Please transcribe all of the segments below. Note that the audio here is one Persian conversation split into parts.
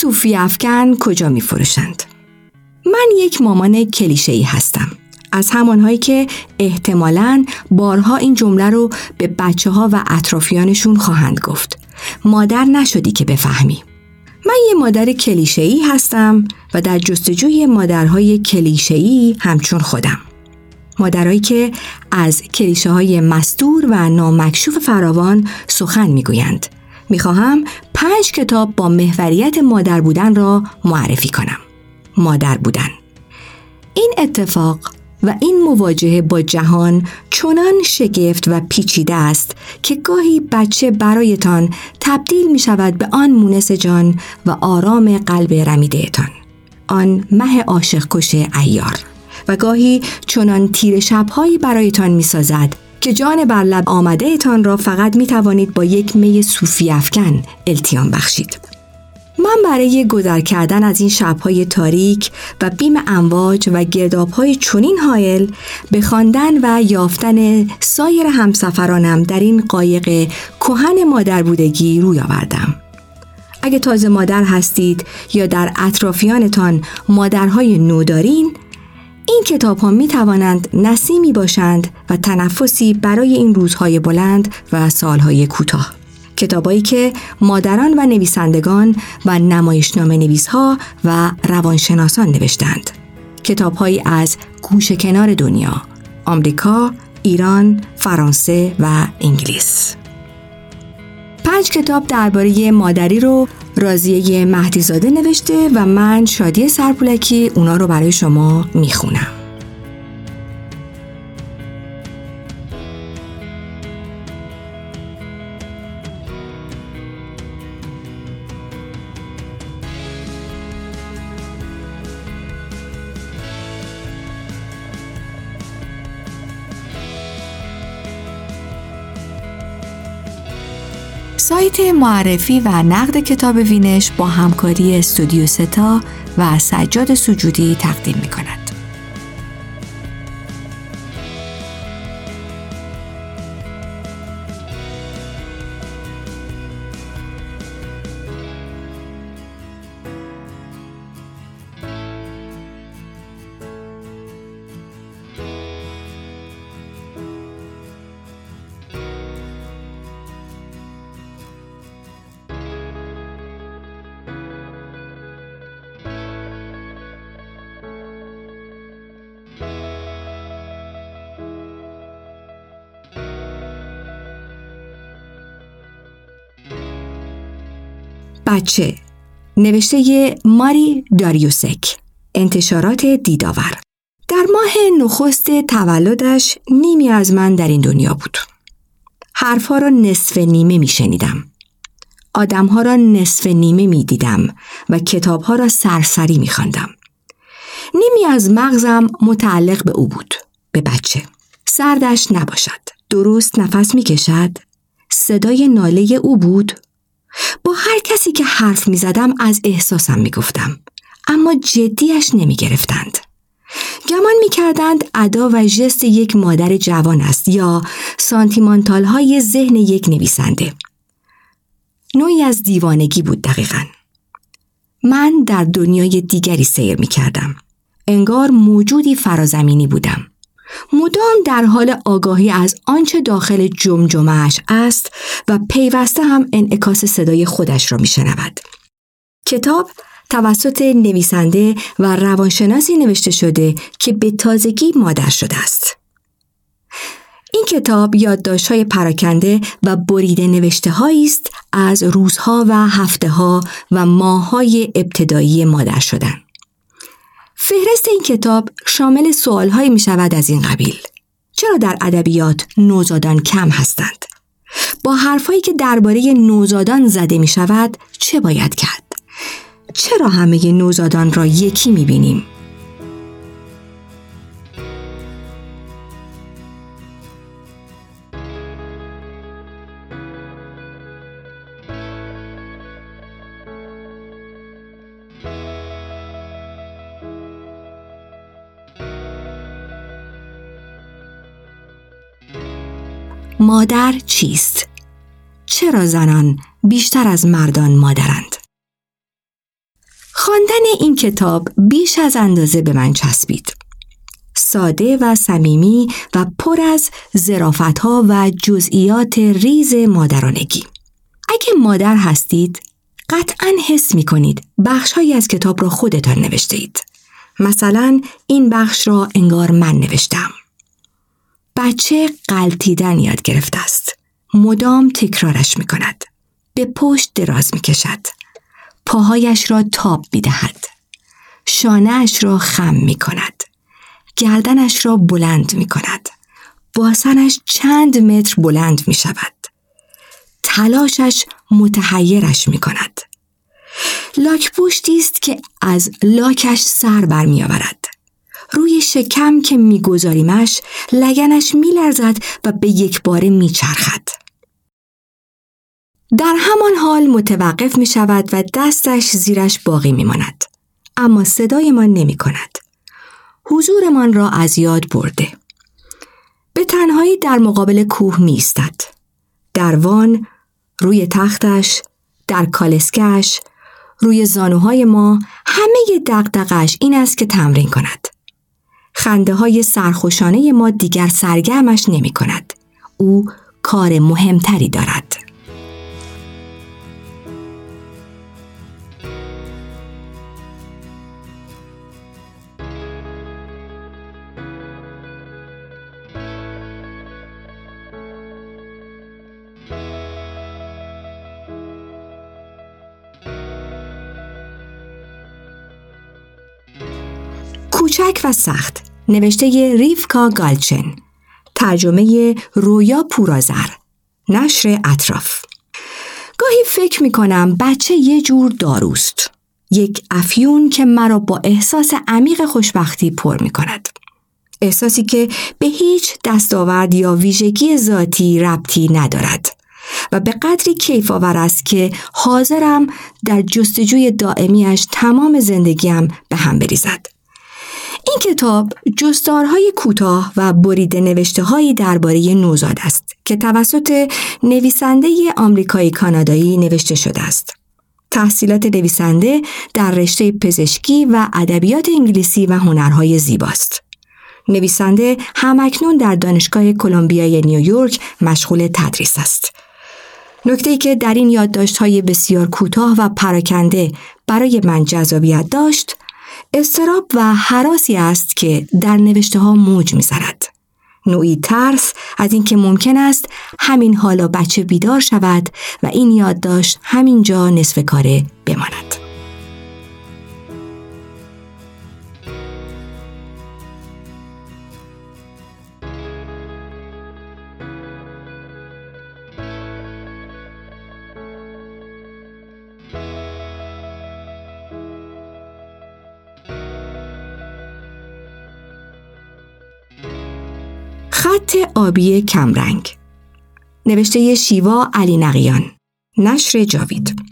صوفی افکن کجا می فروشند؟ من یک مامان کلیشه ای هستم. از همانهایی که احتمالاً بارها این جمله رو به بچه ها و اطرافیانشون خواهند گفت. مادر نشدی که بفهمی. من یه مادر کلیشه‌ای هستم و در جستجوی مادرهای کلیشه‌ای همچون خودم. مادرهایی که از کلیشه های مستور و نامکشوف فراوان سخن می‌گویند. می‌خواهم پنج کتاب با محوریت مادر بودن را معرفی کنم. مادر بودن. این اتفاق و این مواجهه با جهان چنان شگفت و پیچیده است که گاهی بچه برایتان تبدیل می شود به آن مونس جان و آرام قلب رمیدهتان. آن مه عاشق کش ایار و گاهی چنان تیر شبهایی برایتان می سازد که جان بر لب آمده تان را فقط می توانید با یک می صوفی افکن التیام بخشید. من برای گذر کردن از این شبهای تاریک و بیم امواج و گردابهای چنین حایل به خواندن و یافتن سایر همسفرانم در این قایق کهن مادر بودگی روی آوردم. اگه تازه مادر هستید یا در اطرافیانتان مادرهای نودارین این کتاب ها می توانند نسیمی باشند و تنفسی برای این روزهای بلند و سالهای کوتاه. کتابایی که مادران و نویسندگان و نمایشنامه نویسها و روانشناسان نوشتند. کتابهایی از گوش کنار دنیا، آمریکا، ایران، فرانسه و انگلیس. پنج کتاب درباره مادری رو رازیه مهدیزاده نوشته و من شادی سرپولکی اونا رو برای شما می‌خونم. معرفی و نقد کتاب وینش با همکاری استودیو ستا و سجاد سجودی تقدیم می کند. بچه. نوشته ماری داریوسک. انتشارات دیداور در ماه نخست تولدش نیمی از من در این دنیا بود. حرفها را نصف نیمه می شنیدم. آدمها را نصف نیمه می دیدم و کتابها را سرسری می خواندم. نیمی از مغزم متعلق به او بود به بچه. سردش نباشد. درست نفس می کشد. صدای ناله او بود. با هر کسی که حرف می زدم از احساسم می گفتم. اما جدیش نمی گرفتند. گمان می کردند ادا و ژست یک مادر جوان است یا سانتیمانتال های ذهن یک نویسنده. نوعی از دیوانگی بود دقیقا. من در دنیای دیگری سیر می کردم. انگار موجودی فرازمینی بودم. مدام در حال آگاهی از آنچه داخل جمجمهش است و پیوسته هم انعکاس صدای خودش را میشنود. کتاب توسط نویسنده و روانشناسی نوشته شده که به تازگی مادر شده است. این کتاب یادداشت‌های پراکنده و بریده نوشته است از روزها و هفته ها و ماههای ابتدایی مادر شدن. فهرست این کتاب شامل سوالهایی می شود از این قبیل. چرا در ادبیات نوزادان کم هستند؟ با حرفهایی که درباره نوزادان زده می شود چه باید کرد؟ چرا همه نوزادان را یکی می بینیم؟ مادر چیست؟ چرا زنان بیشتر از مردان مادرند؟ خواندن این کتاب بیش از اندازه به من چسبید. ساده و صمیمی و پر از ها و جزئیات ریز مادرانگی. اگه مادر هستید، قطعا حس می کنید بخشهایی از کتاب را خودتان نوشته اید. مثلا این بخش را انگار من نوشتم. بچه قلتیدن یاد گرفته است. مدام تکرارش می کند. به پشت دراز می کشد. پاهایش را تاب می دهد. شانهش را خم می کند. گردنش را بلند می کند. باسنش چند متر بلند می شود. تلاشش متحیرش می کند. لاک پشتی است که از لاکش سر برمی آورد. روی شکم که میگذاریمش لگنش میلرزد و به یک باره میچرخد. در همان حال متوقف می شود و دستش زیرش باقی می ماند. اما صدایمان نمی کند. حضورمان را از یاد برده. به تنهایی در مقابل کوه می استد. در وان، روی تختش، در کالسکش، روی زانوهای ما همه دقدقش این است که تمرین کند. خنده های سرخوشانه ما دیگر سرگرمش نمی کند. او کار مهمتری دارد. کوچک و سخت نوشته ریفکا گالچن. ترجمه رویا پورازر. نشر اطراف. گاهی فکر می کنم بچه یه جور داروست. یک افیون که مرا با احساس عمیق خوشبختی پر می کند احساسی که به هیچ دستاورد یا ویژگی ذاتی ربطی ندارد. و به قدری کیف آور است که حاضرم در جستجوی دائمیش تمام زندگیم به هم بریزد. این کتاب جستارهای کوتاه و بریده نوشته هایی درباره نوزاد است که توسط نویسنده آمریکایی کانادایی نوشته شده است. تحصیلات نویسنده در رشته پزشکی و ادبیات انگلیسی و هنرهای زیباست. نویسنده همکنون در دانشگاه کلمبیای نیویورک مشغول تدریس است. نکته ای که در این یادداشت های بسیار کوتاه و پراکنده برای من جذابیت داشت استراب و حراسی است که در نوشته ها موج می‌زند. نوعی ترس از اینکه ممکن است همین حالا بچه بیدار شود و این یادداشت همینجا نصف کاره بماند. خط آبی کمرنگ نوشته شیوا علی نقیان نشر جاوید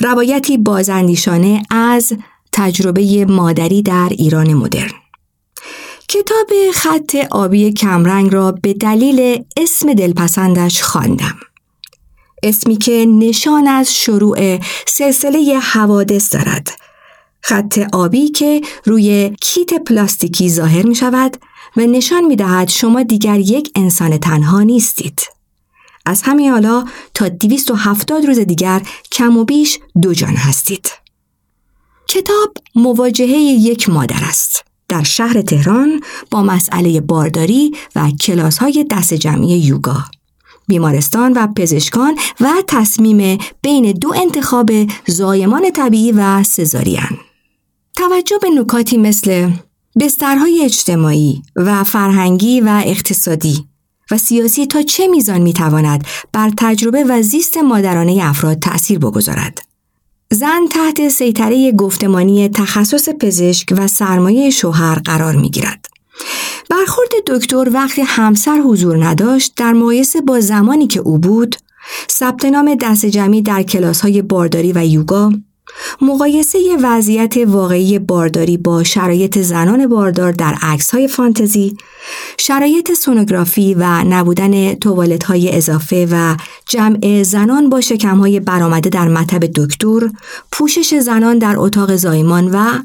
روایتی بازندیشانه از تجربه مادری در ایران مدرن کتاب خط آبی کمرنگ را به دلیل اسم دلپسندش خواندم. اسمی که نشان از شروع سلسله حوادث دارد. خط آبی که روی کیت پلاستیکی ظاهر می شود و نشان می دهد شما دیگر یک انسان تنها نیستید. از همین حالا تا 270 روز دیگر کم و بیش دو جان هستید. کتاب مواجهه یک مادر است. در شهر تهران با مسئله بارداری و کلاس های دست جمعی یوگا. بیمارستان و پزشکان و تصمیم بین دو انتخاب زایمان طبیعی و سزارین. توجه به نکاتی مثل بسترهای اجتماعی و فرهنگی و اقتصادی و سیاسی تا چه میزان می‌تواند بر تجربه و زیست مادرانه افراد تأثیر بگذارد. زن تحت سیطره گفتمانی تخصص پزشک و سرمایه شوهر قرار می گیرد. برخورد دکتر وقتی همسر حضور نداشت در مقایسه با زمانی که او بود ثبت نام دست جمعی در کلاس های بارداری و یوگا مقایسه وضعیت واقعی بارداری با شرایط زنان باردار در عکس های فانتزی، شرایط سونوگرافی و نبودن توالت های اضافه و جمع زنان با شکم های برآمده در مطب دکتر، پوشش زنان در اتاق زایمان و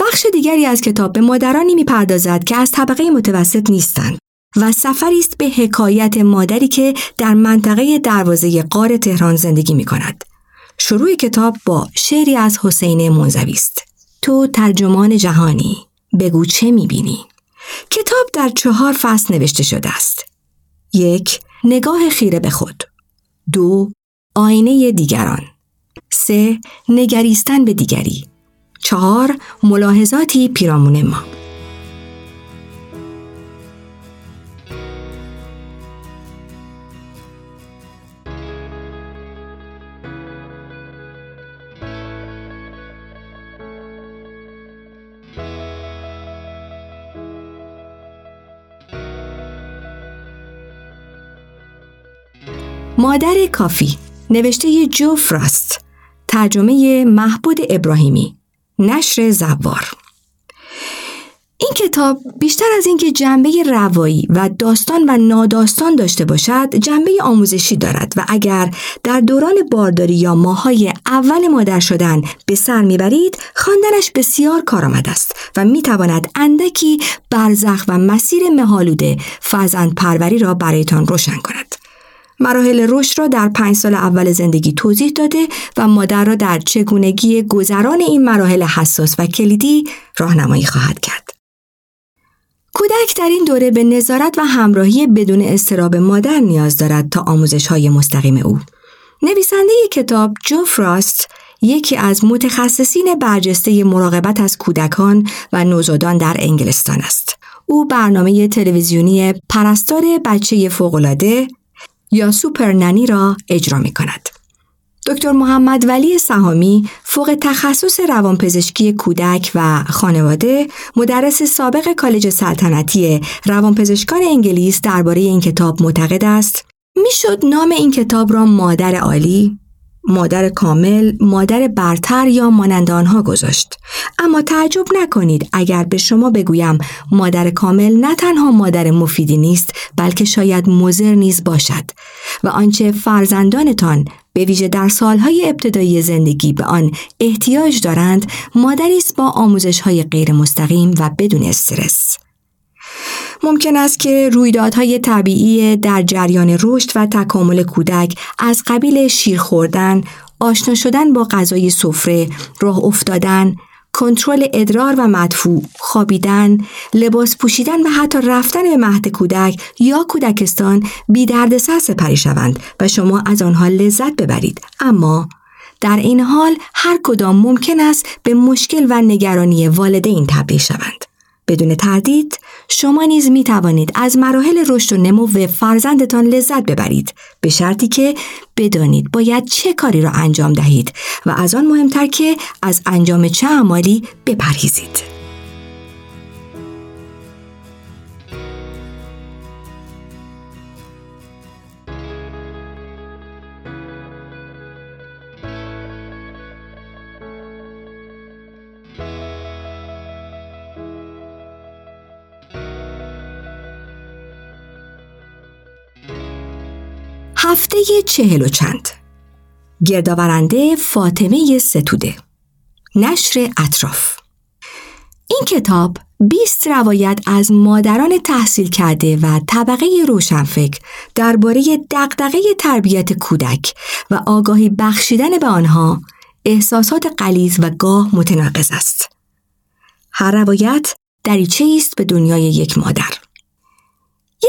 بخش دیگری از کتاب به مادرانی می‌پردازد که از طبقه متوسط نیستند و سفری است به حکایت مادری که در منطقه دروازه قار تهران زندگی می کند. شروع کتاب با شعری از حسین منزوی است. تو ترجمان جهانی بگو چه می‌بینی؟ کتاب در چهار فصل نوشته شده است. یک نگاه خیره به خود. دو آینه دیگران. سه نگریستن به دیگری. چهار ملاحظاتی پیرامون ما. مادر کافی. نوشته جو فراست. ترجمه محبود ابراهیمی. نشر زوار. این کتاب بیشتر از اینکه جنبه روایی و داستان و ناداستان داشته باشد جنبه آموزشی دارد و اگر در دوران بارداری یا ماهای اول مادر شدن به سر می‌برید خواندنش بسیار کارآمد است و می‌تواند اندکی برزخ و مسیر مهالوده فرزند پروری را برایتان روشن کند. مراحل رشد را در پنج سال اول زندگی توضیح داده و مادر را در چگونگی گذران این مراحل حساس و کلیدی راهنمایی خواهد کرد. کودک در این دوره به نظارت و همراهی بدون استراب مادر نیاز دارد تا آموزش های مستقیم او. نویسنده کتاب جو فراست یکی از متخصصین برجسته مراقبت از کودکان و نوزادان در انگلستان است. او برنامه تلویزیونی پرستار بچه فوقالعاده یا سوپرننی را اجرا می کند. دکتر محمد ولی سهامی فوق تخصص روانپزشکی کودک و خانواده مدرس سابق کالج سلطنتی روانپزشکان انگلیس درباره این کتاب معتقد است می‌شد نام این کتاب را مادر عالی مادر کامل، مادر برتر یا مانند آنها گذاشت. اما تعجب نکنید اگر به شما بگویم مادر کامل نه تنها مادر مفیدی نیست بلکه شاید مزر نیز باشد و آنچه فرزندانتان به ویژه در سالهای ابتدایی زندگی به آن احتیاج دارند مادری است با آموزش های غیر مستقیم و بدون استرس. ممکن است که رویدادهای طبیعی در جریان رشد و تکامل کودک از قبیل شیر خوردن، آشنا شدن با غذای سفره، راه افتادن، کنترل ادرار و مدفوع، خوابیدن، لباس پوشیدن و حتی رفتن به مهد کودک یا کودکستان بی دردسر سپری شوند و شما از آنها لذت ببرید. اما در این حال هر کدام ممکن است به مشکل و نگرانی والدین تبدیل شوند. بدون تردید شما نیز می توانید از مراحل رشد و نمو فرزندتان لذت ببرید به شرطی که بدانید باید چه کاری را انجام دهید و از آن مهمتر که از انجام چه اعمالی بپرهیزید. هفته چهل و چند گردآورنده فاطمه ستوده نشر اطراف این کتاب 20 روایت از مادران تحصیل کرده و طبقه روشنفکر درباره دغدغه تربیت کودک و آگاهی بخشیدن به آنها احساسات قلیز و گاه متناقض است. هر روایت دریچه است به دنیای یک مادر.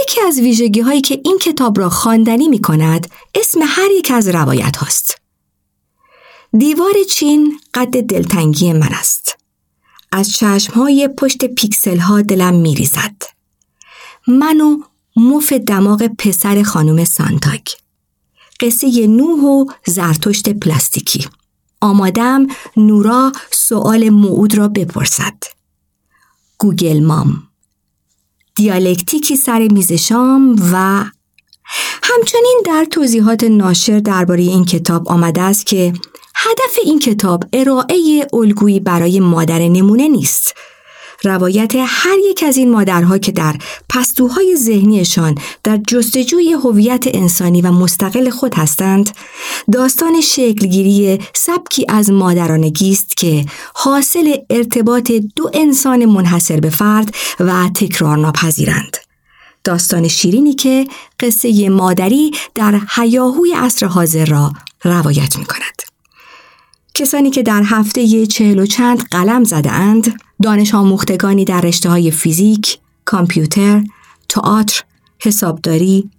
یکی از ویژگی هایی که این کتاب را خواندنی می کند اسم هر یک از روایت هاست. دیوار چین قد دلتنگی من است. از چشم های پشت پیکسل ها دلم می ریزد. من و مف دماغ پسر خانم سانتاک. قصه نوح و زرتشت پلاستیکی. آمادم نورا سوال موعود را بپرسد. گوگل مام دیالکتیکی سر میز شام و همچنین در توضیحات ناشر درباره این کتاب آمده است که هدف این کتاب ارائه الگویی برای مادر نمونه نیست. روایت هر یک از این مادرها که در پستوهای ذهنیشان در جستجوی هویت انسانی و مستقل خود هستند داستان شکلگیری سبکی از مادرانگی است که حاصل ارتباط دو انسان منحصر به فرد و تکرار ناپذیرند داستان شیرینی که قصه مادری در حیاهوی عصر حاضر را روایت می کند. کسانی که در هفته چهل و چند قلم زده اند، دانش آموختگانی در رشته های فیزیک، کامپیوتر، تئاتر، حسابداری،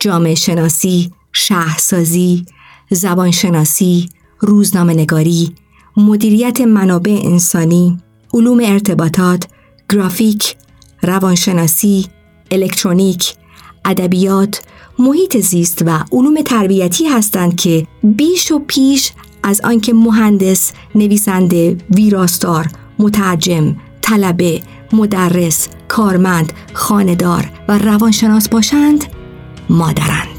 جامعه شناسی، شهرسازی، زبانشناسی، روزنامه نگاری، مدیریت منابع انسانی، علوم ارتباطات، گرافیک، روانشناسی، الکترونیک، ادبیات، محیط زیست و علوم تربیتی هستند که بیش و پیش از آنکه مهندس، نویسنده، ویراستار، مترجم، طلبه، مدرس، کارمند، خاندار و روانشناس باشند، مادرند.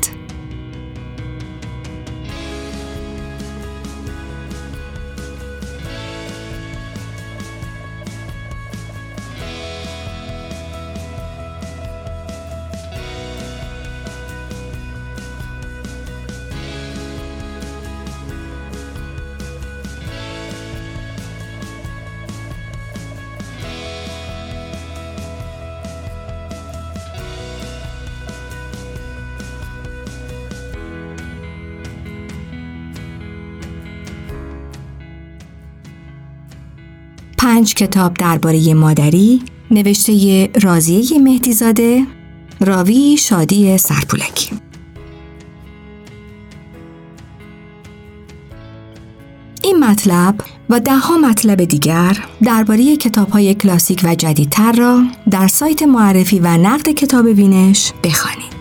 پنج کتاب درباره مادری نوشته رازیه مهدیزاده راوی شادی سرپولکی این مطلب و دهها مطلب دیگر درباره کتاب های کلاسیک و جدیدتر را در سایت معرفی و نقد کتاب بینش بخوانید.